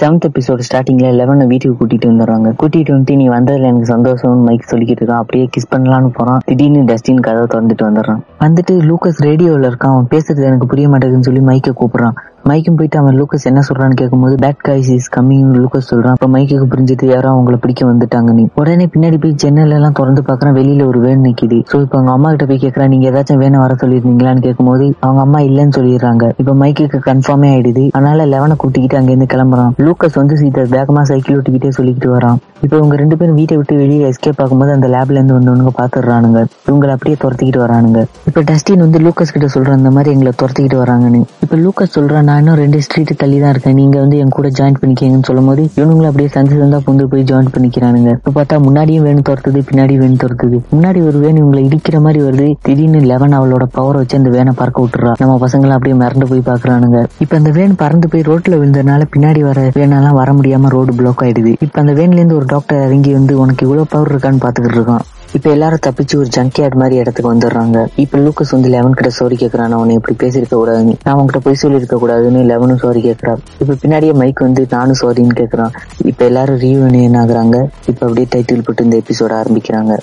Seventh episode ஸ்டார்டிங்ல லெவனை வீட்டுக்கு கூட்டிட்டு வந்துடுறாங்க. கூட்டிட்டு வந்துட்டு நீ வந்ததுல எனக்கு சந்தோஷம் மைக் சொல்லிக்கிட்டு இருக்கான் அப்படியே கிஸ் பண்ணலாம்னு போறான். திடீர்னு டஸ்டின் கதவை திறந்துட்டு வந்துடுறான். வந்துட்டு லூக்கஸ் ரேடியோல இருக்கான். அவன் பேசுறது எனக்கு புரிய மாட்டேங்குதுன்னு சொல்லி மைக்கை கூப்பிடுறான். மைக்கும் போயிட்டு அவன் லூக்கஸ் என்ன சொல்றான்னு கேட்கும்போது bad guys is coming Lucas சொல்றான். அப்ப மைக்கு புரிஞ்சுட்டு யாரோ அவங்கள பிடிக்க வந்துட்டாங்க நீ. உடனே பின்னாடி போய் ஜன்னல் எல்லாம் திறந்து பாக்குறான். வெளியில ஒரு வேன் நிக்குது. சோ இப்ப அவங்க அம்மா கிட்ட போய் கேக்குறான் நீங்க ஏதாச்சும் வேணும் வர சொல்லிருந்தீங்களான்னு கேட்கும்போது அவங்க அம்மா இல்லன்னு சொல்லிடுறாங்க. இப்ப மைக்குக்கு கன்ஃபார்மே ஆயிடுது. அதனால லெவனை கூட்டிக்கிட்டு அங்க இருந்து கிளம்புறான். லூக்கஸ் வந்து சீதா வேகமா சைக்கிள் ஓட்டிக்கிட்டே சொல்லிக்கிட்டு வரான். இப்போ இவங்க ரெண்டு பேரும் வீட்டை விட்டு வெளியே எஸ்கேப் ஆகும்போது அந்த லேப்ல இருந்து வந்தவனுங்க பாத்துடுறானுங்க இவங்களை அப்படியே துரத்திக்கிட்டு வரானுங்க. இப்ப டஸ்டின் வந்து லூக்கஸ் கிட்ட சொல்ற அந்த மாதிரி எங்களை துரத்திக்கிட்டு வராங்கன்னு. இப்ப லூக்கஸ் சொல்றான் நான் இன்னும் ரெண்டு ஸ்ட்ரீட் தள்ளி தான் இருக்கேன். நீங்க வந்து என் கூட ஜாயின் பண்ணிக்கங்கன்னு சொல்லும் போது இவனுங்களும் அப்படியே சந்து சந்தா புந்து போய் ஜாயின் பண்ணிக்கிறானுங்க. இப்ப பார்த்தா முன்னாடியும் வேணும் துரத்துது பின்னாடி வேணும் துரத்துது. முன்னாடி ஒரு வேன் இவங்களை இடிக்கிற மாதிரி வருது. திடீர்னு லெவன் அவளோட பவர் வச்சு அந்த வேனை பறக்க விட்டுறா நம்ம பசங்களை அப்படியே மறந்து போய் பாக்குறானுங்க இப்ப அந்த வேன் பறந்து போய் ரோட்ல விழுந்ததுனால பின்னாடி வர வேனெல்லாம் வர முடியாம ரோடு பிளாக் ஆயிடுது. இப்ப அந்த வேன்ல இருந்து ஒரு டாக்டர் இறங்கி வந்து உனக்கு இவ்வளவு பவர் இருக்கான்னு பாத்துக்கிட்டு இருக்கான். இப்ப எல்லாரும் தப்பிச்சு ஒரு ஜங்கியார்ட் மாதிரி இடத்துக்கு வந்துடுறாங்க. இப்ப லூக்கஸ் வந்து லெவன் கிட்ட சாரி கேக்குறான். அவனை இப்படி பேசிருக்க கூடாதுன்னு. நான் உங்ககிட்ட போய் சொல்லியிருக்க கூடாதுன்னு லெவனும் சாரி கேட்கறான் இப்ப பின்னாடியே மைக் வந்து நானும் சாரின்னு கேக்குறான். இப்ப எல்லாரும் ரீயூனியன் ஆகுறாங்க. இப்ப அப்படியே டைட்டில் போட்டு இந்த எபிசோட ஆரம்பிக்கிறாங்க.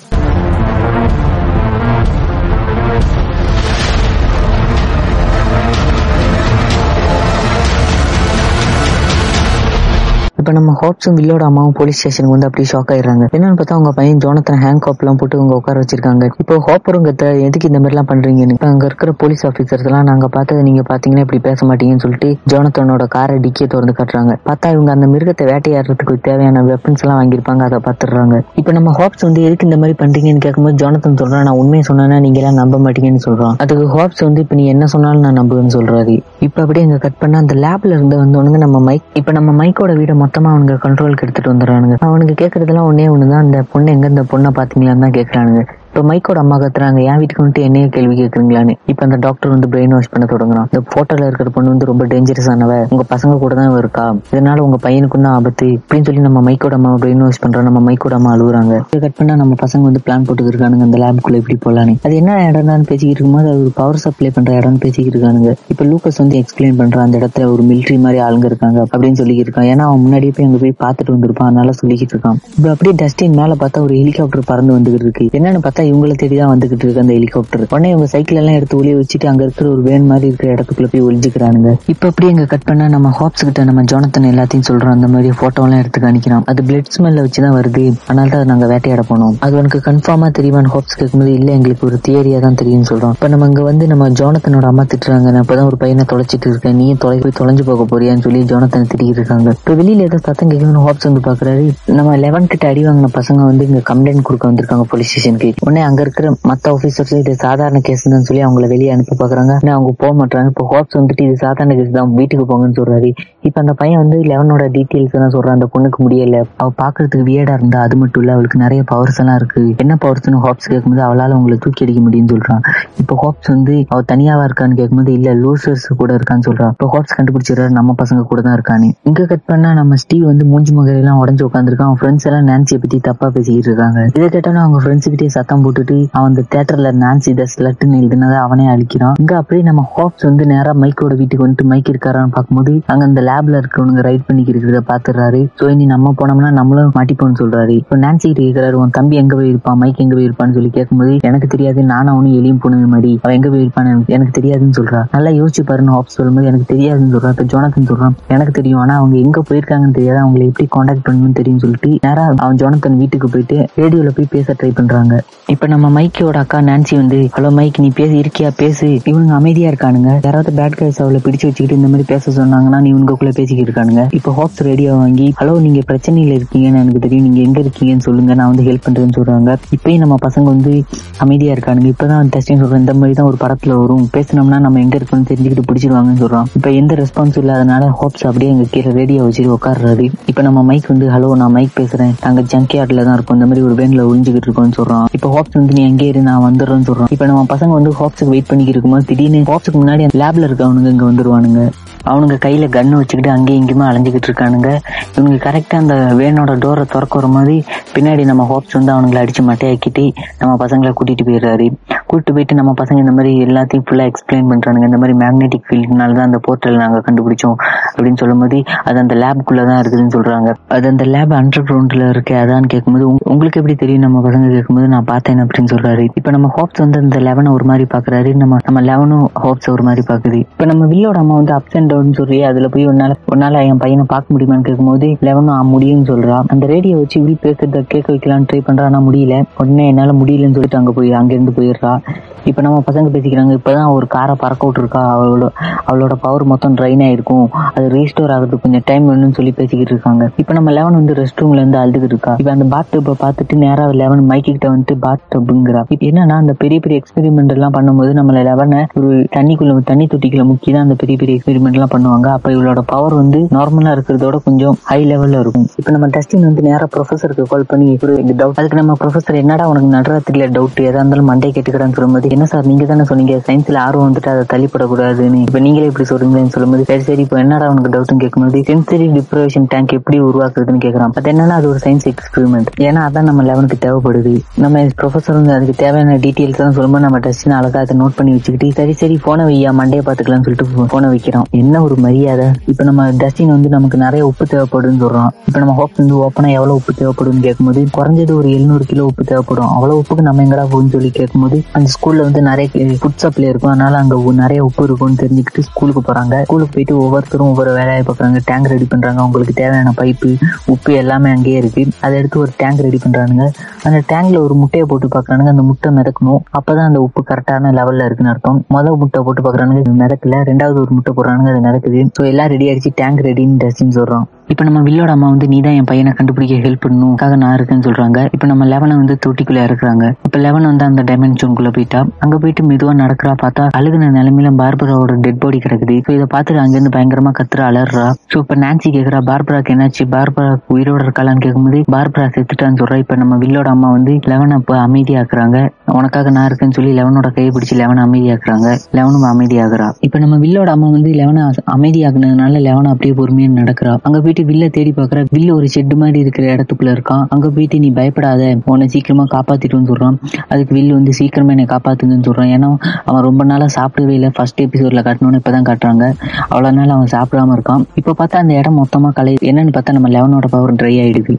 இப்ப நம்ம ஹாப்ஸும் வில்லோட அம்மாவும் போலீஸ் ஸ்டேஷனுக்கு வந்து அப்படியே ஷாக் ஆயிடுறாங்க. என்னன்னு பார்த்தா அவங்க பையன் ஜோனத்தன் ஹேங் காப் எல்லாம் போட்டு அவங்க உட்கார வச்சிருக்காங்க. இப்போ ஹாப்பரும் கத்த எதுக்கு இந்த மாதிரிலாம் பண்றீங்கன்னு? இப்ப அங்க இருக்கிற போலீஸ் ஆபீசர்ஸ் எல்லாம் நாங்க பார்த்தது நீங்க பாத்தீங்கன்னா இப்படி பேச மாட்டீங்கன்னு சொல்லிட்டு ஜோனத்தனோட காரை டிக்கியை திறந்து காட்டுறாங்க. பார்த்தா இவங்க அந்த மிருகத்தை வேட்டையாடுறதுக்கு தேவையான வெப்பன்ஸ் எல்லாம் வாங்கியிருப்பாங்க அதை பாத்துறாங்க இப்ப நம்ம ஹாப்ஸ் வந்து எதுக்கு இந்த மாதிரி பண்றீங்கன்னு கேட்கும்போது ஜோனத்தன் சொல்றான் நான் உண்மையை சொன்னா நீங்க எல்லாம் நம்ப மாட்டீங்கன்னு சொல்றான். அதுக்கு ஹாப்ஸ் வந்து இப்ப நீ என்ன சொன்னாலும் நான் நம்புவேன்னு சொல்றாரு. இப்ப அப்படியே இங்க கட் பண்ணா அந்த லேப்ல இருந்து வந்து நம்ம மைக் இப்ப நம்ம மைக்கோட வீட மொத்தம் அவனுங்க கண்ட்ரோலுக்கு எடுத்துட்டு வந்துடுறானுங்க. அவனுக்கு கேக்குறதெல்லாம் ஒன்னே ஒண்ணுதான். அந்த பொண்ணு எங்க இந்த பொண்ணை பாத்தீங்களான்னு தான் கேக்குறானுங்க. இப்ப மைக்கோட அம்மா கத்துறாங்க. என் வீட்டுக்கு வந்துட்டு என்னைய கேள்வி கேக்குறீங்களான்னு. இப்ப அந்த டாக்டர் வந்து பிரெயின் வாஷ் பண்ண தொடங்குறான். இந்த போட்டோல இருக்கிற பொண்ணு வந்து ரொம்ப டேஞ்சரஸ் ஆனவ. உங்க பசங்க கூட தான் இருக்கா? இதனால உங்க பையனுக்கு தான் ஆபத்து. இப்படின்னு சொல்லி நம்ம மைக்கோட அம்மா பிரெயின் வாஷ் பண்றோம் நம்ம மைக்கோட அம்மா அழுகுறாங்க இதை கட் பண்ணா நம்ம பசங்க வந்து பிளான் போட்டுக்கிட்டு இருக்கானுங்க. அந்த லேபுக்குள்ள இப்படி போலான்னு. அது என்ன இடம் பேசிக்கிட்டு இருக்கும்போது அது ஒரு பவர் சப்ளை பண்ற இடம்னு பேசிக்கிட்டு இருக்கானுங்க. இப்ப லூக்கஸ் வந்து எக்ஸ்பிளைன் பண்ற அந்த இடத்துல ஒரு மிலிட்டரி மாதிரி ஆளுங்க இருக்காங்க அப்படின்னு சொல்லிக்கிட்டு இருக்கான். ஏன்னா அவன் முன்னாடியே போய் அங்க போய் பார்த்துட்டு வந்திருப்பான். அதனால சொல்லிக்கிட்டு இருக்கான். இப்ப அப்படியே டஸ்டின் மேல பார்த்தா ஒரு ஹெலிகாப்டர் பறந்து வந்துகிட்டு இருக்கு. என்னன்னு பார்த்தா இவங்களை தேடி தான் வந்துகிட்டு இருக்கு அந்த ஹெலிகாப்டர் உடனே இவங்க சைக்கிள் எல்லாம் எடுத்து ஒளிய வச்சுட்டு அங்க இருக்கிற ஒரு வேன் மாதிரி இருக்கிற இடத்துக்குள்ள போய் ஒளிஞ்சுக்கிறானுங்க. இப்ப அப்படியே எங்க கட் பண்ணா நம்ம ஹாப்ஸ் கிட்ட நம்ம ஜோனத்தன் எல்லாத்தையும் சொல்றோம் அந்த மாதிரி போட்டோ எல்லாம் எடுத்து காணிக்கிறான் அது பிளட் ஸ்மெல்ல வச்சுதான் வருது. அதனால தான் நாங்க வேட்டையாட போனோம். அது உனக்கு கன்ஃபார்மா தெரியுமான்னு ஹாப்ஸ் கேட்கும்போது இல்ல எங்களுக்கு ஒரு தியரியா தான் தெரியும்னு சொல்றோம் இப்ப நம்ம இங்க வந்து நம்ம ஜோனத்தனோட அம்மா திட்டுறாங்க. நான் இப்பதான் ஒரு பையனை தொலைச்சிட்டு இருக்கேன். நீயும் தொலை போய் தொலைஞ்சு போக போறியான்னு சொல்லி ஜோனத்தன் திட்டிட்டு இருக்காங்க. இப்ப வெளியில ஏதோ சத்தம் கேட்கணும்னு ஹாப்ஸ் வந்து பாக்குறாரு. நம்ம லெவன் கிட்ட அடி வாங்கின பசங்க வந்து இங்க கம்ப்ளைண்ட் கொடுக்க வந்திருக்காங்க போலீஸ் ஸ்டேஷனுக்கு உடனே அங்க இருக்கிற மத்த ஆபீசர்ஸ் இது சாதாரண கேஸ் தான் சொல்லி அவங்கள வெளியே அனுப்ப பாக்குறாங்க ஆனா அவங்க போக மாட்டாங்க இப்போ ஹோப்ஸ் வந்துட்டு இது சாதாரண கேஸ் தான் வீட்டுக்கு போங்கன்னு சொல்றாரு. இப்ப அந்த பையன் வந்து லெவனோட டீட்டெயில்ஸ் தான் சொல்றான். அந்த பொண்ணுக்கு முடியல. அவ பாக்குறதுக்கு வியடா இருந்தா அது மட்டும் இல்ல அவளுக்கு நிறைய பவர்ஸ் எல்லாம் இருக்கு. என்ன பவர்ஸ்னு ஹாப்ஸ் கேட்கும்போது அவளால உங்களை தூக்கி அடிக்க முடியும்னு சொல்றான். இப்போ ஹாப்ஸ் வந்து அவ தனியாவா இருக்கான்னு கேட்கும்போது இல்ல லூசர்ஸ் கூட இருக்கான்னு சொல்றான். இப்போ ஹாப்ஸ் கண்டுபிடிச்சிடறாரு நம்ம பசங்க கூட தான் இருக்கான்னு. இங்க கட் பண்ணா நம்ம ஸ்டீவ் வந்து மூஞ்சி முகையெல்லாம் உடஞ்சு உட்காந்துருக்கான் அவன் ஃப்ரெண்ட்ஸ் எல்லாம் நான்சியை பத்தி தப்பா பேசிக்கிட்டு இருக்காங்க. இதை கேட்டோன்னா அவங்க ஃப்ரெண்ட்ஸ் கிட்டே சத்தம் போட்டுட்டு அவன் அந்த தேட்டர்ல நான்சி த ஸ்லட்டுன்னு எழுதினதை அவனே அழிக்கிறான். இங்க அப்படியே நம்ம ஹாப்ஸ் வந்து நேரா மைக்கோட வீட்டுக்கு வந்துட்டு மைக் இருக்காரான்னு பார்க்கும்போது அங்க அந்த லேப்ல இருக்கவனுங்க ரைட் பண்ணிக்கிட்டு இருக்கிறத பாத்துறாரு சோ இனி நம்ம போனோம்னா நம்மளும் மாட்டிப்போம்னு சொல்றாரு. இப்போ நான்சி கிட்ட கேட்கிறாரு உன் தம்பி எங்க போய் இருப்பான் மைக் எங்க போய் இருப்பான்னு சொல்லி கேட்கும்போது எனக்கு தெரியாது நானும் அவனும் எளியும் போனது மாதிரி. அவன் எங்க போய் இருப்பான்னு எனக்கு- எனக்கு தெரியாதுன்னு சொல்றா. நல்லா யோசிச்சு பாருன்னு ஹாப்ஸ் சொல்லும்போது எனக்கு தெரியாதுன்னு சொல்றான் இப்ப ஜோனத்தன் சொல்றான். எனக்கு தெரியும். ஆனா அவங்க எங்க போயிருக்காங்கன்னு தெரியாது. அவங்களை எப்படி காண்டாக்ட் பண்ணணும்னு தெரியும் சொல்லிட்டு நேரா அவன் ஜோனத்தன் வீட்டுக்கு போயிட்டு ரேடியோல போய் பேச ட்ரை பண்றாங்க. இப்ப நம்ம மைக்கோட அக்கா நான்சி வந்து ஹலோ மைக் நீ பேசி இருக்கியா? பேசு. இவனுங்க அமைதியா இருக்கானுங்க. யாராவது பேட் கைஸ் அவளை பிடிச்சு வச்சுக்கிட்டு இந்த மாதிரி பேச சொன்னாங்கன்னா நீ இவனுக்குள்ள பேசிக்கிட்டு இருக்கானுங்க. இப்போ ஹாப்ஸ் ரேடியோ வாங்கி ஹலோ நீங்க பிரச்சனையில இருக்கீங்கன்னு எனக்கு தெரியும். நீங்க எங்க இருக்கீங்கன்னு சொல்லுங்க. நான் வந்து ஹெல்ப் பண்றேன்னு சொல்றாங்க. இப்பயும் நம்ம பசங்க வந்து அமைதியா இருக்கானுங்க. இப்பதான் டெஸ்டிங் சொல்றேன் இந்த மாதிரி தான் ஒரு படத்துல வரும். பேசினோம்னா நம்ம எங்க இருக்கோம்னு தெரிஞ்சுக்கிட்டு பிடிச்சிருவாங்கன்னு சொல்றான். இப்ப எந்த ரெஸ்பான்ஸ் இல்லாதனால ஹோப்ஸ் அப்படியே எங்க கீழே ரேடியோ வச்சுட்டு உட்காடுறாரு இப்ப நம்ம மைக் வந்து ஹலோ நான் மைக் பேசுறேன். நாங்க ஜங்க் யார்ட்ல தான் இருக்கோம். இந்த மாதிரி ஒரு வேன்ல ஒழிஞ்சுக்கிட்டு இருக்கோம்னு சொல்றான். இப்ப ஹோப்ஸ் வந்து நீ எங்கே இரு நான் வந்துடுறேன்னு சொல்றான். இப்ப நம்ம பசங்க வந்து ஹாப்ஸுக்கு வெயிட் பண்ணிக்கிட்டு இருக்கும்போது திடீர்னு ஹாப்ஸுக்கு முன்னாடி லேப்ல இருக்கவனுங்க இங்க வந்துருவானுங்க. அவனுங்க கையில கன்னு வச்சுக்கிட்டு அங்கேயும் இங்கேயுமே அலைஞ்சிக்கிட்டு இருக்கானுங்க. இவனுங்க கரெக்டா அந்த வேனோட டோரை திறக்க வர மாதிரி பின்னாடி நம்ம ஹோப்ஸ் வந்து அவனுங்களை அடிச்சு மட்டையாக்கிட்டு நம்ம பசங்களை கூட்டிட்டு போயிடுறாரு. கூட்டிட்டு போயிட்டு நம்ம பசங்க இந்த மாதிரி எல்லாத்தையும் ஃபுல்லா எக்ஸ்பிளைன் பண்றானுங்க. இந்த மாதிரி மேக்னெட்டிக் ஃபீல்டுனால தான் அந்த போர்ட்டல் நாங்க கண்டுபிடிச்சோம் அப்படின்னு சொல்லும்போது அது அந்த லேபுக்குள்ளதான் இருக்குதுன்னு சொல்றாங்க. அது அந்த லேப் அண்டர் கிரவுண்ட்ல இருக்கு அதான்னு கேட்கும்போது உங்களுக்கு எப்படி தெரியும்? நம்ம பசங்க கேட்கும்போது நான் பார்த்தேன் அப்படின்னு சொல்றாரு. இப்ப நம்ம ஹோப்ஸ் வந்து இந்த லெவனை ஒரு மாதிரி பாக்குறாரு. நம்ம நம்ம லெவனும் ஹோப்ஸ் ஒரு மாதிரி பாக்குது. இப்ப நம்ம வில்லோட அம்மா வந்து அப்ஸ் அண்ட் டவுன் சொல்லி அதுல போய் உன்னால உன்னால என் பையனை பார்க்க முடியுமான்னு கேட்கும்போது லெவனும் "ஆ, முடியும்னு சொல்றா. அந்த ரேடியோ வச்சு வில் பேசுறத கேட்க வைக்கலாம்னு ட்ரை பண்றா. ஆனா முடியல. உடனே என்னால முடியலன்னு சொல்லிட்டு அங்க போய் அங்கிருந்து போயிடுறா. இப்ப நம்ம பசங்க பேசிக்கிறாங்க. இப்பதான் ஒரு காரை பறக்க விட்டுருக்கா அவளோட அவளோட பவர் மொத்தம் ட்ரைன் ஆயிருக்கும். அது ரீஸ்டோர் ஆகுறது கொஞ்சம் டைம் வேணும்னு சொல்லி பேசிக்கிட்டு இருக்காங்க. இப்ப நம்ம லெவன் வந்து ரெஸ்ட் ரூம்ல இருந்து அழுதுகிட்டு இருக்கா. இப்ப அந்த பாத் டப்பை பார்த்துட்டு நேரா லெவன் மைக்கிட்ட வந்துட்டு பாத் டப்புங்கிறா இப்போ என்னன்னா அந்த பெரிய பெரிய எக்ஸ்பெரிமெண்ட் எல்லாம் பண்ணும்போது நம்மள லெவனை ஒரு தண்ணிக்குள்ள தண்ணி தொட்டிக்குள்ள முக்கி தான் அந்த பெரிய பெரிய எக்ஸ்பெரிமெண்ட் எல்லாம் பண்ணுவாங்க. அப்ப இவளோட பவர் வந்து நார்மலா இருக்கிறதோட கொஞ்சம் ஹை லெவல்ல இருக்கும். இப்போ நம்ம டஸ்டின் வந்து நேரம் ப்ரொஃபஸருக்கு கால் பண்ணி ஒரு டவுட் அதுக்கு நம்ம ப்ரொஃபசர் என்னடா உனக்கு நடுராத்திரில டவுட் எதா இருந்தாலும் மண்டே கேட்டுக்கிறான்னு சொல்லும்போது என்ன சார் நீங்க தானே சொன்னீங்க? சயின்ஸ்ல ஆர்வம் வந்துட்டு அதை தள்ளிப்படக்கூடாதுன்னு. இப்ப நீங்களே இப்படி சொல்றீங்களேன்னு சொல்லும்போது சரி சரி இப்போ என்னடா உனக்கு டவுட்னு கேட்கும்போது சென்சரி டிப்ரவேஷன் டேங்க் எப்படி உருவாக்குறதுன்னு கேட்கறான். பட் என்னன்னா அது ஒரு சயின்ஸ் எக்ஸ்பெரிமெண்ட் ஏன்னா அதான் நம்ம லெவனுக்கு தேவைப்படுது. நம்ம ப்ரொஃபசர் வந்து அதுக்கு தேவையான டீட்டெயில்ஸ் எல்லாம் சொல்லும்போது நம்ம டஸ்டின் அழகா அதை நோட் பண்ணி வச்சுக்கிட்டு சரி சரி போனை வையா மண்டே பாத்துக்கலாம்னு சொல்லிட்டு போனை வைக்கிறோம். என்ன ஒரு மரியாதை? இப்ப நம்ம டஸ்டின் வந்து நமக்கு நிறைய உப்பு தேவைப்படும்னு சொல்றோம். இப்ப நம்ம ஹோப் வந்து ஓப்பனா எவ்வளவு உப்பு தேவைப்படும்னு கேட்கும்போது குறைஞ்சது ஒரு எழுநூறு கிலோ உப்பு தேவைப்படும். அவ்வளவு உப்புக்கு நம்ம எங்கடா போகும்னு சொல்லி கேட்கும்போது அந்த ஸ்கூல்ல வந்து நிறைய ஃபுட் சப்ளை இருக்கும். அதனால அங்க உ- நிறைய உப்பு இருக்கும்னு தெரிஞ்சுக்கிட்டு ஸ்கூலுக்கு போறாங்க. ஸ்கூலுக்கு போயிட்டு ஒவ்வொருத்தரும் ஒவ்வொரு வேலையை பாக்குறாங்க டேங்க் ரெடி பண்றாங்க. அவங்களுக்கு தேவையான பைப்பு உப்பு எல்லாமே அங்கேயே இருக்கு. அதை எடுத்து ஒரு டேங்க் ரெடி பண்றானுங்க. அந்த டேங்க்ல ஒரு முட்டையை போட்டு பாக்குறானுங்க அந்த முட்டை மிதக்கணும். அப்பதான் அந்த உப்பு கரெக்டான லெவல்ல இருக்குன்னு அர்த்தம். முதல் முட்டை போட்டு பாக்குறானுங்க இது மிதக்கல. ரெண்டாவது ஒரு முட்டை போடுறானுங்க அது மிதக்குது. ஸோ எல்லாம் ரெடி ஆயிடுச்சு டேங்க் ரெடின்னு டஸ்டின்னு சொல்றோம் இப்ப நம்ம வில்லோட அம்மா வந்து நீ தான் என் பையனை கண்டுபிடிக்க ஹெல்ப் பண்ணுக்காக நான் இருக்கேன்னு சொல்றாங்க. இப்ப நம்ம லெவனை வந்து தொட்டிக்குள்ள இறக்குறாங்க. இப்ப லெவன் வந்து அந்த டைமென்ஷனுக்குள்ள போயிட்டா அங்க போயிட்டு மெதுவா நடக்கிறா பார்த்தா அழுகுன நிலைமையில பார்பராவோட டெட் பாடி கிடக்குது. ஸோ இதை பார்த்துட்டு அங்கிருந்து பயங்கரமா கத்துற அலறா. சோ இப்ப நான்சி கேக்குறா பார்பராக்கு என்னாச்சு? பார்பரா உயிரோட இருக்காளான்னு கேட்கும்போது பார்பரா செத்துட்டான்னு சொல்றா. இப்ப நம்ம வில்லோட அம்மா வந்து லெவனை அப்ப அமைதியாக்குறாங்க. உனக்காக நான் இருக்கேன்னு சொல்லி லெவனோட கையை பிடிச்சி லெவனை அமைதியாக்குறாங்க. லெவனும் அமைதியாகிறா. இப்ப நம்ம வில்லோட அம்மா வந்து லெவனை அமைதியாக்குனதுனால லெவன் அப்படியே பொறுமையா நடக்கிறா. அங்க போயிட்டு வில்ல தேடி பாக்குற வில்லு ஒரு ஷெட் மாதிரி இருக்கிற இடத்துக்குள்ள இருக்கான். அங்க போயிட்டு நீ பயப்படாத உன்னை சீக்கிரமா காப்பாத்திட்டுன்னு சொல்றான். அதுக்கு வில்லு வந்து சீக்கிரமா என்னை காப்பாத்துங்கன்னு சொல்றான். ஏன்னா அவன் ரொம்ப நாளா சாப்பிடவே இல்லை. ஃபர்ஸ்ட் எபிசோட்ல காட்டணும்னு இப்பதான் காட்டுறாங்க. அவ்வளவு நாள் அவன் சாப்பிடாம இருக்கான். இப்ப பார்த்தா அந்த இடம் மொத்தமா கலை என்னன்னு பார்த்தா நம்ம லெவனோட பவர் ட்ரை ஆயிடுது.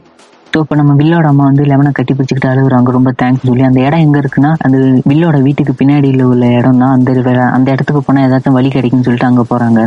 ஸோ இப்போ நம்ம வில்லோட அம்மா வந்து லெவனை கட்டி பிடிச்சிக்கிட்டு அழுகுறாங்க. ரொம்ப தேங்க்ஸ் சொல்லி. அந்த இடம் எங்கே இருக்குன்னா அந்த வில்லோட வீட்டுக்கு பின்னாடியில் உள்ள இடம் தான் அந்த அந்த இடத்துக்கு போனால் ஏதாச்சும் வழி கிடைக்கும்னு சொல்லிட்டு அங்கே போகிறாங்க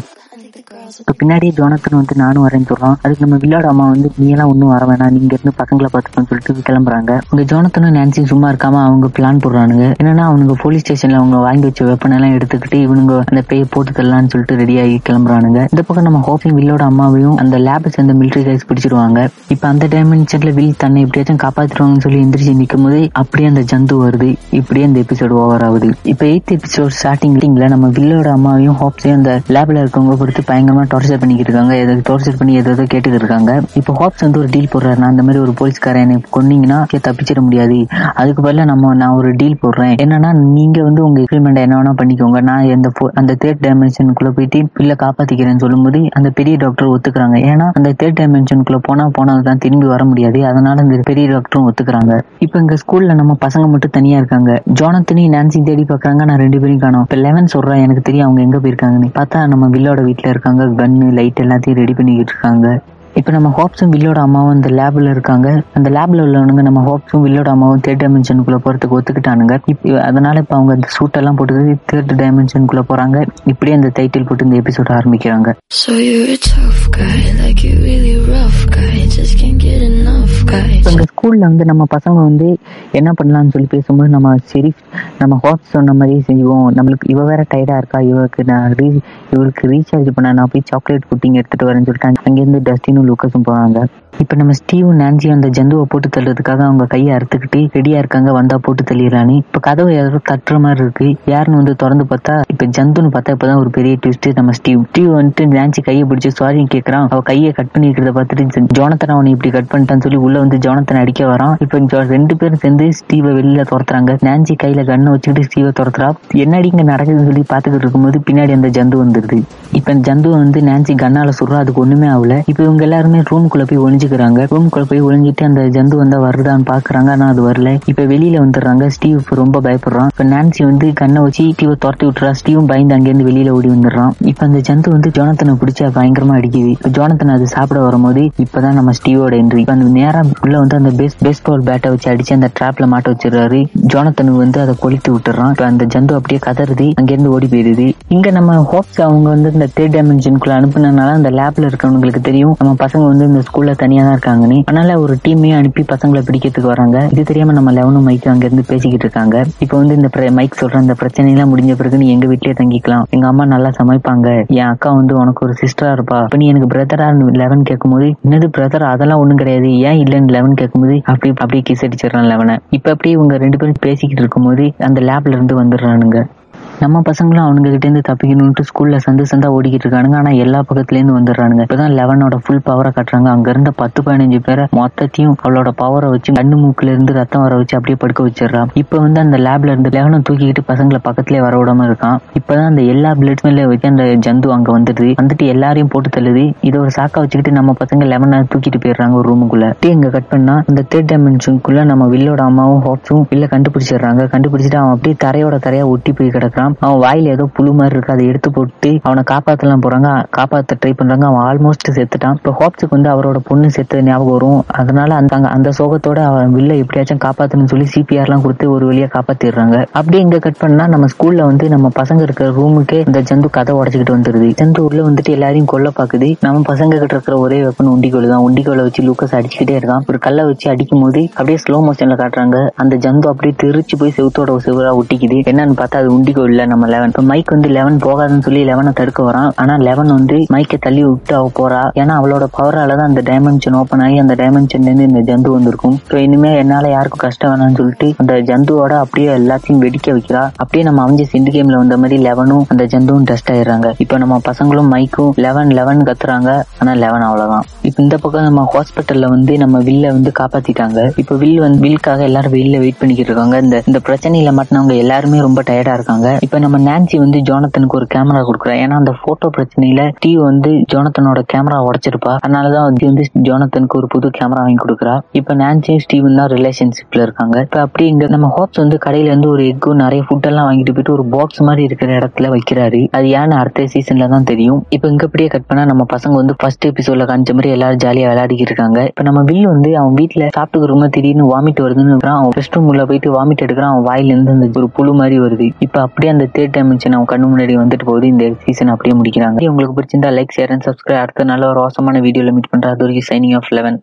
இப்போ பின்னாடியே ஜோனத்தன் வந்து நானும் வரேன்னு சொல்றான். அதுக்கு நம்ம வில்லோட அம்மா வந்து நீ எல்லாம் ஒன்றும் வர வேணாம். நீங்க இருந்து பசங்களை பார்த்துக்கோன்னு சொல்லிட்டு கிளம்புறாங்க. உங்க ஜோனத்தனும் நான்சியும் சும்மா இருக்காம அவங்க பிளான் போடுறானுங்க. என்னன்னா அவனுங்க போலீஸ் ஸ்டேஷன்ல அவங்க வாங்கி வச்ச வெப்பன் எல்லாம் எடுத்துக்கிட்டு இவனுங்க அந்த பேயை போட்டு தரலாம்னு சொல்லிட்டு ரெடி ஆகி கிளம்புறானுங்க. இந்த பக்கம் நம்ம ஹோப்பிங் வில்லோட அம்மாவையும் அந்த லேபை சேர்ந்த மிலிட்டரி கைஸ் பிடிச்சிருவாங்க. இப்ப அந்த டைமென்ஷன்ல வில் தன்னை எப்படியாச்சும் காப்பாத்துருவாங்கன்னு சொல்லி எந்திரிச்சு நிக்கும் போது அப்படியே அந்த ஜந்து வருது. இப்படியே அந்த எபிசோடு ஓவர் ஆகுது. இப்ப எயித் எபிசோட் ஸ்டார்டிங்ல நம்ம வில்லோட அம்மாவையும் ஹோப்ஸையும் அந்த லேப்ல இருக்கவங்க பொறுத்து பயங்கரமா டார்ச்சர் பண்ணிக்கிட்டு இருக்காங்க எதாவது டார்ச்சர் பண்ணி ஏதோ கேட்டுக்கிட்டு இருக்காங்க இப்போ ஹாப்ஸ் வந்து ஒரு டீல் போடுறாரு நான் அந்த மாதிரி ஒரு போலீஸ்காரன் என்னை கொன்னீங்கன்னா தப்பிச்சிட முடியாது. அதுக்கு பதிலாக நம்ம நான் ஒரு டீல் போடுறேன். என்னன்னா நீங்க வந்து உங்க எக்ஸ்பெரிமெண்ட் என்ன வேணா பண்ணிக்கோங்க. நான் இந்த அந்த தேர்ட் டைமென்ஷனுக்குள்ள போயிட்டு பில்ல காப்பாத்திக்கிறேன்னு சொல்லும்போது அந்த பெரிய டாக்டர் ஒத்துக்கிறாங்க. ஏன்னா அந்த தேர்ட் டைமென்ஷனுக்குள்ள போனா போனதுதான் திரும்பி வர முடியாது. அதனால இந்த பெரிய டாக்டரும் ஒத்துக்கிறாங்க. இப்ப எங்க ஸ்கூல்ல நம்ம பசங்க மட்டும் தனியா இருக்காங்க. ஜோனத்தனி நான்சி தேடி பாக்குறாங்க. நான் ரெண்டு பேரும் காணும். இப்ப லெவன் சொல்றேன். எனக்கு தெரியும் அவங்க எங்க போயிருக்காங்கன்னு. பார்த்தா நம்ம வில்லோட வீட்டுல இருக்காங்க. கன்னு லைட் எல்லாத்தையும் ரெடி பண்ணிக்கிட்டு இருக்காங்க. இப்ப நம்ம ஹோப்ஸும் வில்லோட அம்மாவும் அந்த லேப்ல இருக்காங்க. அந்த லேப்ல உள்ளவனுங்க நம்ம ஹோப்ஸும் வில்லோட அம்மாவும் தேர்ட் டைமென்ஷனுக்குள்ளே போறதுக்கு ஒத்துக்கிட்டானுங்க. இப்போ அதனால இப்ப அவங்க அந்த சூட்டெல்லாம் போட்டு தேர்ட் டைமென்ஷனுக்குள்ளே போறாங்க. இப்படியே அந்த டைட்டில் போட்டு இந்த எபிசோட் ஆரம்பிக்கிறாங்க. So ஸ்கூலில் guy, like you really rough guy, just can't get enough guy. ஸ்கூல்ல வந்து நம்ம பசங்க வந்து என்ன பண்ணலாம்னு சொல்லி பேசும்போது நம்ம சரி நம்ம ஹாட் சொன்ன மாதிரி செய்வோம். நம்மளுக்கு இவ வேற டயர்டா இருக்கா? இவருக்கு நான் ரீ இவருக்கு ரீசார்ஜ் பண்ண நான் போய் சாக்லேட் புட்டிங் எடுத்துட்டு வரேன்னு சொல்லிட்டு அங்கிருந்து டஸ்டினும் லூக்கஸும் போவாங்க. இப்ப நம்ம ஸ்டீவ் நான்சி அந்த ஜந்துவை போட்டு தள்ளுறதுக்காக அவங்க கையை அறுத்துக்கிட்டு ரெடியா இருக்காங்க வந்தா போட்டு தள்ளிடலான்னு. இப்ப கதவை யாரோ தட்டுற மாதிரி இருக்கு. யாருன்னு வந்து திறந்து பார்த்தா இப்ப ஜந்துன்னு பார்த்தா இப்பதான் ஒரு பெரிய ட்விஸ்ட் நம்ம ஸ்டீவ். ஸ்டீவ் வந்துட்டு நான்சி கையை பிடிச்சி சாரி கேட்கறான் அவ கையை கட் பண்ணி இருக்கிறத பார்த்துட்டு ஜோனத்தன் அவனை இப்படி கட் பண்ணிட்டான்னு சொல்லி உள்ள வந்து ஜோனத்தன் அடிக்க வரான். இப்ப ரெண்டு பேரும் சேர்ந்து ஸ்டீவை வெளியில துரத்துறாங்க. நான்சி கையில கண்ணை வச்சுக்கிட்டு ஸ்டீவை துரத்துறா. என்னடி இங்க நடக்குதுன்னு சொல்லி பாத்துக்கிட்டு இருக்கும்போது பின்னாடி அந்த ஜந்து வந்துருது. இப்ப ஜந்து வந்து நான்சி கண்ணால சொல்றா அதுக்கு ஒண்ணுமே ஆகல. இப்ப இவங்க எல்லாருமே ரூமுக்குள்ள போய் ஒளிஞ்சுக்கிறாங்க. ரூம் போய் ஒளிஞ்சிட்டு அந்த ஜந்து வந்தா வருதான்னு பாக்குறாங்க. ஆனா அது வரல. இப்ப வெளியில வந்துடுறாங்க. ஸ்டீவ் ரொம்ப பயப்படுறான். இப்ப நான்சி வந்து கண்ணை வச்சு ஸ்டீவை துரத்தி விட்டுறா. ஸ்டீவும் பயந்து அங்கிருந்து வெளியில ஓடி வந்துடுறான். இப்ப அந்த ஜந்து வந்து ஜோனத்தனை பிடிச்சா பயங்கரமா அடிக்குது. இப்ப ஜோனத்தன் அது சாப்பிட வரும்போது இப்பதான் நம்ம ஸ்டீவோட என்ட்ரி. இப்ப அந்த நேரம் உள்ள வந்து அந்த பேஸ் பேஸ்பால் பேட்டை வச்சு அடிச்சு அந்த டிராப்ல மாட்ட வச்சிடுறாரு. ஜோனத்தனு வந்து அதை கொளுத்து விட்டுறான். அந்த ஜந்து அப்படியே கதறுது. அங்கிருந்து ஓடி போயிருது இங்க நம்ம ஹோப்ஸ் அவங்க வந்து இந்த தேர்ட் டைமென்ஷனுக்குள்ள அனுப்புனதுனால அந்த லேப்ல இருக்கவங்களுக்கு தெரியும். நம்ம பசங்க வந்து இந்த ஸ்கூல்ல தனியா தான் இருக்காங்கன்னு அதனால ஒரு டீமே அனுப்பி பசங்களை பிடிக்கிறதுக்கு வராங்க. இது தெரியாம நம்ம லெவனும் மைக் அங்க இருந்து பேசிக்கிட்டு இருக்காங்க. இப்போ வந்து இந்த மைக் சொல்ற அந்த பிரச்சனை எல்லாம் முடிஞ்ச பிறகு நீ எங்க வீட்லயே தங்கிக்கலாம். எங்க அம்மா நல்லா சமைப்பாங்க. என் அக்கா வந்து உனக்கு ஒரு சிஸ்டரா இருப்பா. இப்ப நீ எனக்கு பிரதரா லெவன் கேட்கும்போது என்னது பிரதர் அதெல்லாம் ஒண்ணும் கிடையாது. ஏன் இல்லன்னு லெவன் கேட்கும்போது அப்படி அப்படியே கிஸ் அடிச்சிடறான் லெவனை இப்ப அப்படியே இவங்க ரெண்டு பேரும் பேசிக்கிட்டு இருக்கும்போது அந்த லேப்ல இருந்து வந்துடுறானுங்க. நம்ம பசங்களும் அவனுங்க கிட்ட இருந்து தப்பிக்கணும்ட்டு ஸ்கூல்ல சந்து சந்தா ஓடிக்கிட்டு இருக்கானுங்க. ஆனா எல்லா பக்கத்துல இருந்து வந்துடுறானுங்க. இப்பதான் லெவனோட ஃபுல் பவரை கட்டுறாங்க. அங்க இருந்த பத்து பதினஞ்சு பேரை மொத்தத்தையும் அவளோட பவரை வச்சு கண்ணு மூக்குல இருந்து ரத்தம் வர வச்சு அப்படியே படுக்க வச்சிடறான். இப்ப வந்து அந்த லேப்ல இருந்து லெவனை தூக்கிக்கிட்டு பசங்களை பக்கத்துலயே வர விடாம இருக்கான். இப்பதான் அந்த எல்லா பிளட் மேல வச்சு அந்த ஜந்து அங்க வந்துடுது. வந்துட்டு எல்லாரையும் போட்டு தள்ளுது. இதை ஒரு சாக்கா வச்சுக்கிட்டு நம்ம பசங்க லெவனை தூக்கிட்டு போயிடுறாங்க ஒரு ரூமுக்குள்ள அப்படியே இங்க கட் பண்ணா இந்த தேர்ட் டைமென்ஷனுக்குள்ள நம்ம வில்லோட அம்மாவும் ஹாப்ஸும் வில்ல கண்டுபிடிச்சிடுறாங்க. கண்டுபிடிச்சிட்டு அவன் அப்படியே தரையோட தரையா ஒட்டி போய் கிடக்குறான். அவன் வாயில ஏதோ புழு மாதிரி இருக்கு. அதை எடுத்து போட்டு அவனை காப்பாத்தலாம் போறாங்க. காப்பாத்த ட்ரை பண்றாங்க. அவன் ஆல்மோஸ்ட் செத்துட்டான். இப்போ ஹோப்ஸுக்கு வந்து அவரோட பொண்ணு செத்து ஞாபகம் வரும். அதனால அந்த அந்த சோகத்தோட அவன் வில்ல எப்படியாச்சும் காப்பாத்தணும்னு சொல்லி சிபிஆர் எல்லாம் கொடுத்து ஒரு வழியா காப்பாத்திடுறாங்க. அப்படியே இங்க கட் பண்ணா நம்ம ஸ்கூல்ல வந்து நம்ம பசங்க இருக்கிற ரூமுக்கே இந்த ஜந்து கதை உடச்சிக்கிட்டு வந்துருது. ஜந்து உள்ள வந்துட்டு எல்லாரையும் கொல்ல பாக்குது. நம்ம பசங்க கிட்ட இருக்கிற ஒரே வெப்பன் உண்டிகோல் தான். உண்டிகோலை வச்சு லூக்கஸ் அடிச்சுக்கிட்டே இருக்கான். ஒரு கல்லை வச்சு அடிக்கும் போது அப்படியே ஸ்லோ மோஷன்ல காட்டுறாங்க. அந்த ஜந்து அப்படியே தெரிச்சு போய் செவுத்தோட செவரா ஒட்டிக்குது. என்னன்னு பார்த்தா அது உண்டிகோ இல்ல நம்ம லெவன் இப்ப மைக் வந்து லெவன் போகாதுன்னு சொல்லி லெவனை தடுக்க வரான். ஆனா லெவன் வந்து மைக்கை தள்ளி விட்டு அவ போறா. ஏன்னா அவளோட பவரால தான் அந்த டைமென்ஷன் ஓப்பன் ஆகி அந்த டைமென்ஷன்ல இருந்து இந்த ஜந்து வந்திருக்கும். இப்போ இனிமே என்னால யாருக்கும் கஷ்டம் வேணாம்னு சொல்லிட்டு அந்த ஜந்துவோட அப்படியே எல்லாத்தையும் வெடிக்க வைக்கிறா. அப்படியே நம்ம அமைஞ்ச சிண்டு கேம்ல வந்த மாதிரி லெவனும் அந்த ஜந்துவும் டஸ்ட் ஆயிடுறாங்க. இப்போ நம்ம பசங்களும் மைக்கும் லெவன் லெவன் கத்துறாங்க. ஆனா லெவன் அவ்வளவுதான். இப்போ இந்த பக்கம் நம்ம ஹாஸ்பிட்டல்ல வந்து நம்ம வில்ல வந்து காப்பாத்திட்டாங்க. இப்போ வில் வந்து வில்காக எல்லாரும் வெயில்ல வெயிட் பண்ணிக்கிட்டு இருக்காங்க. இந்த இந்த பிரச்சனையில மாட்டினவங்க எல்லாருமே ரொம்ப டயர்டா இருக்காங்க. இப்போ நம்ம நான்சி வந்து ஜோனத்தனுக்கு ஒரு கேமரா கொடுக்குறா. ஏன்னா அந்த போட்டோ பிரச்சனையில ஸ்டீவ் வந்து ஜோனத்தனோட கேமரா உடைச்சிருப்பா. அதனாலதான் வந்து வந்து ஜோனத்தனுக்கு ஒரு புது கேமரா வாங்கி கொடுக்குறா. இப்போ நான்சியும் ஸ்டீவன் தான் ரிலேஷன்ஷிப்ல இருக்காங்க. இப்போ அப்படி இங்க நம்ம ஹோப்ஸ் வந்து கடையில இருந்து ஒரு எக்கு நிறைய ஃபுட் எல்லாம் வாங்கிட்டு போயிட்டு ஒரு பாக்ஸ் மாதிரி இருக்கிற இடத்துல வைக்கிறாரு. அது ஏன்னு அடுத்த சீசன்ல தான் தெரியும். இப்போ இங்க அப்படியே கட் பண்ணா நம்ம பசங்க வந்து ஃபர்ஸ்ட் எபிசோட்ல காமிச்ச மாதிரி எல்லாரும் ஜாலியா விளையாடிக்கிட்டு இருக்காங்க. இப்போ நம்ம வில் வந்து அவன் வீட்டுல சாப்பிட்டு திடீர்னு வாமிட் வருதுன்னு இருக்கிறான். அவன் ரெஸ்ட் ரூம் உள்ள போயிட்டு வாமிட் எடுக்கிறான். அவன் வாயில இருந்து அந்த ஒரு புழு மாதிரி வருது. இப்போ அப்படியே அந்த தேர்ட் டைமென்ஷன் அவங்க கண்ணு முன்னாடி வந்துட்டு போகுது. இந்த சீசன் அப்படியே முடிக்கிறாங்க. உங்களுக்கு பிடிச்சிருந்தா லைக் ஷேர் அண்ட் சப்ஸ்கிரைப் அடுத்த நல்ல ஒரு அவசரமான வீடியோவில் மீட் பண்றேன். அது வரைக்கும் சைனிங் ஆஃப் லெவன்